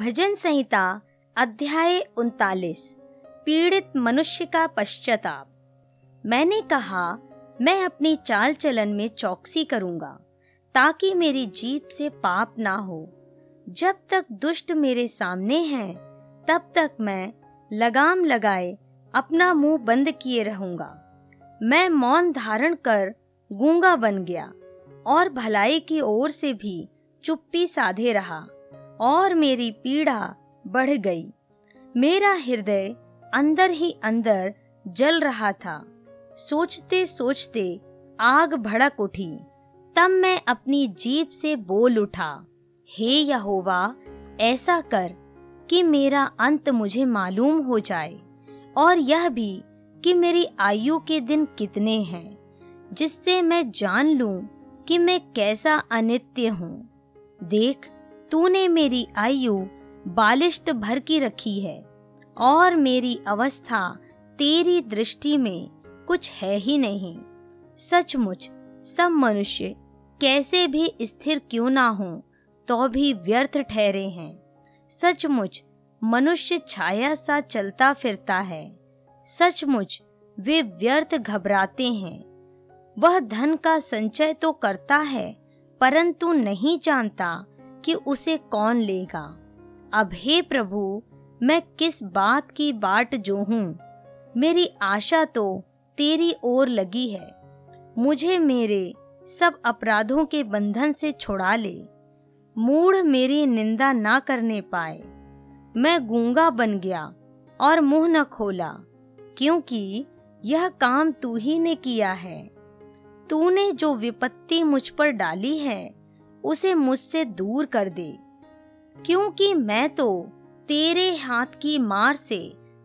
भजन संहिता, अध्याय उनतालीस, पीड़ित मनुष्य का पश्चाताप। मैंने कहा, मैं अपनी चाल चलन में चौकसी करूँगा, ताकि मेरी जीप से पाप ना हो। जब तक दुष्ट मेरे सामने हैं, तब तक मैं लगाम लगाए अपना मुँह बंद किए रहूँगा। मैं मौन धारण कर गूँगा बन गया, और भलाई की ओर से भी चुप्पी साधे रहा। और मेरी पीड़ा बढ़ गई। मेरा हृदय अंदर ही अंदर जल रहा था। सोचते सोचते आग भड़क उठी। तब मैं अपनी जीप से बोल उठा, हे यहोवा, ऐसा कर कि मेरा अंत मुझे मालूम हो जाए और यह भी कि मेरी आयु के दिन कितने हैं, जिससे मैं जान लूँ कि मैं कैसा अनित्य हूँ। देख तूने मेरी आयु बालिश्त भर की रखी है, और मेरी अवस्था तेरी दृष्टि में कुछ है ही नहीं। सचमुच, सब मनुष्य कैसे भी स्थिर क्यों ना हो तो भी व्यर्थ ठहरे हैं। सचमुच, मनुष्य छाया सा चलता फिरता है। सचमुच, वे व्यर्थ घबराते हैं। वह धन का संचय तो करता है, परंतु नहीं जानता कि उसे कौन लेगा। अब हे प्रभु, मैं किस बात की बाट जो हूँ, मेरी आशा तो तेरी ओर लगी है। मुझे मेरे सब अपराधों के बंधन से छुड़ा ले। मूढ़ मेरी निंदा ना करने पाए। मैं गूँगा बन गया और मुँह न खोला, क्योंकि यह काम तू ही ने किया है। तूने जो विपत्ति मुझ पर डाली है उसे मुझसे दूर कर दे, क्योंकि मैं तो तेरे हाथ की मार से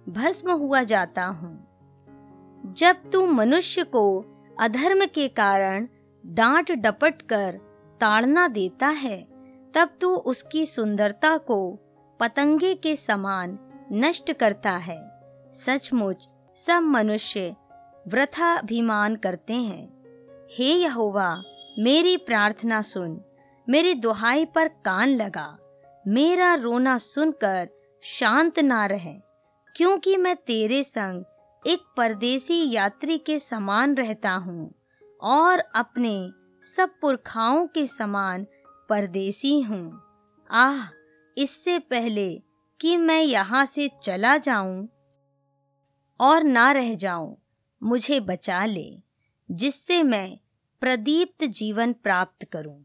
भस्म हुआ जाता हूँ। जब तू मनुष्य को अधर्म के कारण डांट डपट कर ताड़ना देता है, तब तू उसकी सुंदरता को पतंगे के समान नष्ट करता है। सचमुच सब मनुष्य वृथा अभिमान करते हैं। हे यहोवा, मेरी प्रार्थना सुन। मेरी दुहाई पर कान लगा। मेरा रोना सुनकर शांत ना रहे, क्योंकि मैं तेरे संग एक परदेसी यात्री के समान रहता हूँ और अपने सब पुरखाओं के समान परदेसी हूँ। आह, इससे पहले कि मैं यहाँ से चला जाऊँ और ना रह जाऊँ, मुझे बचा ले, जिससे मैं प्रदीप्त जीवन प्राप्त करूँ।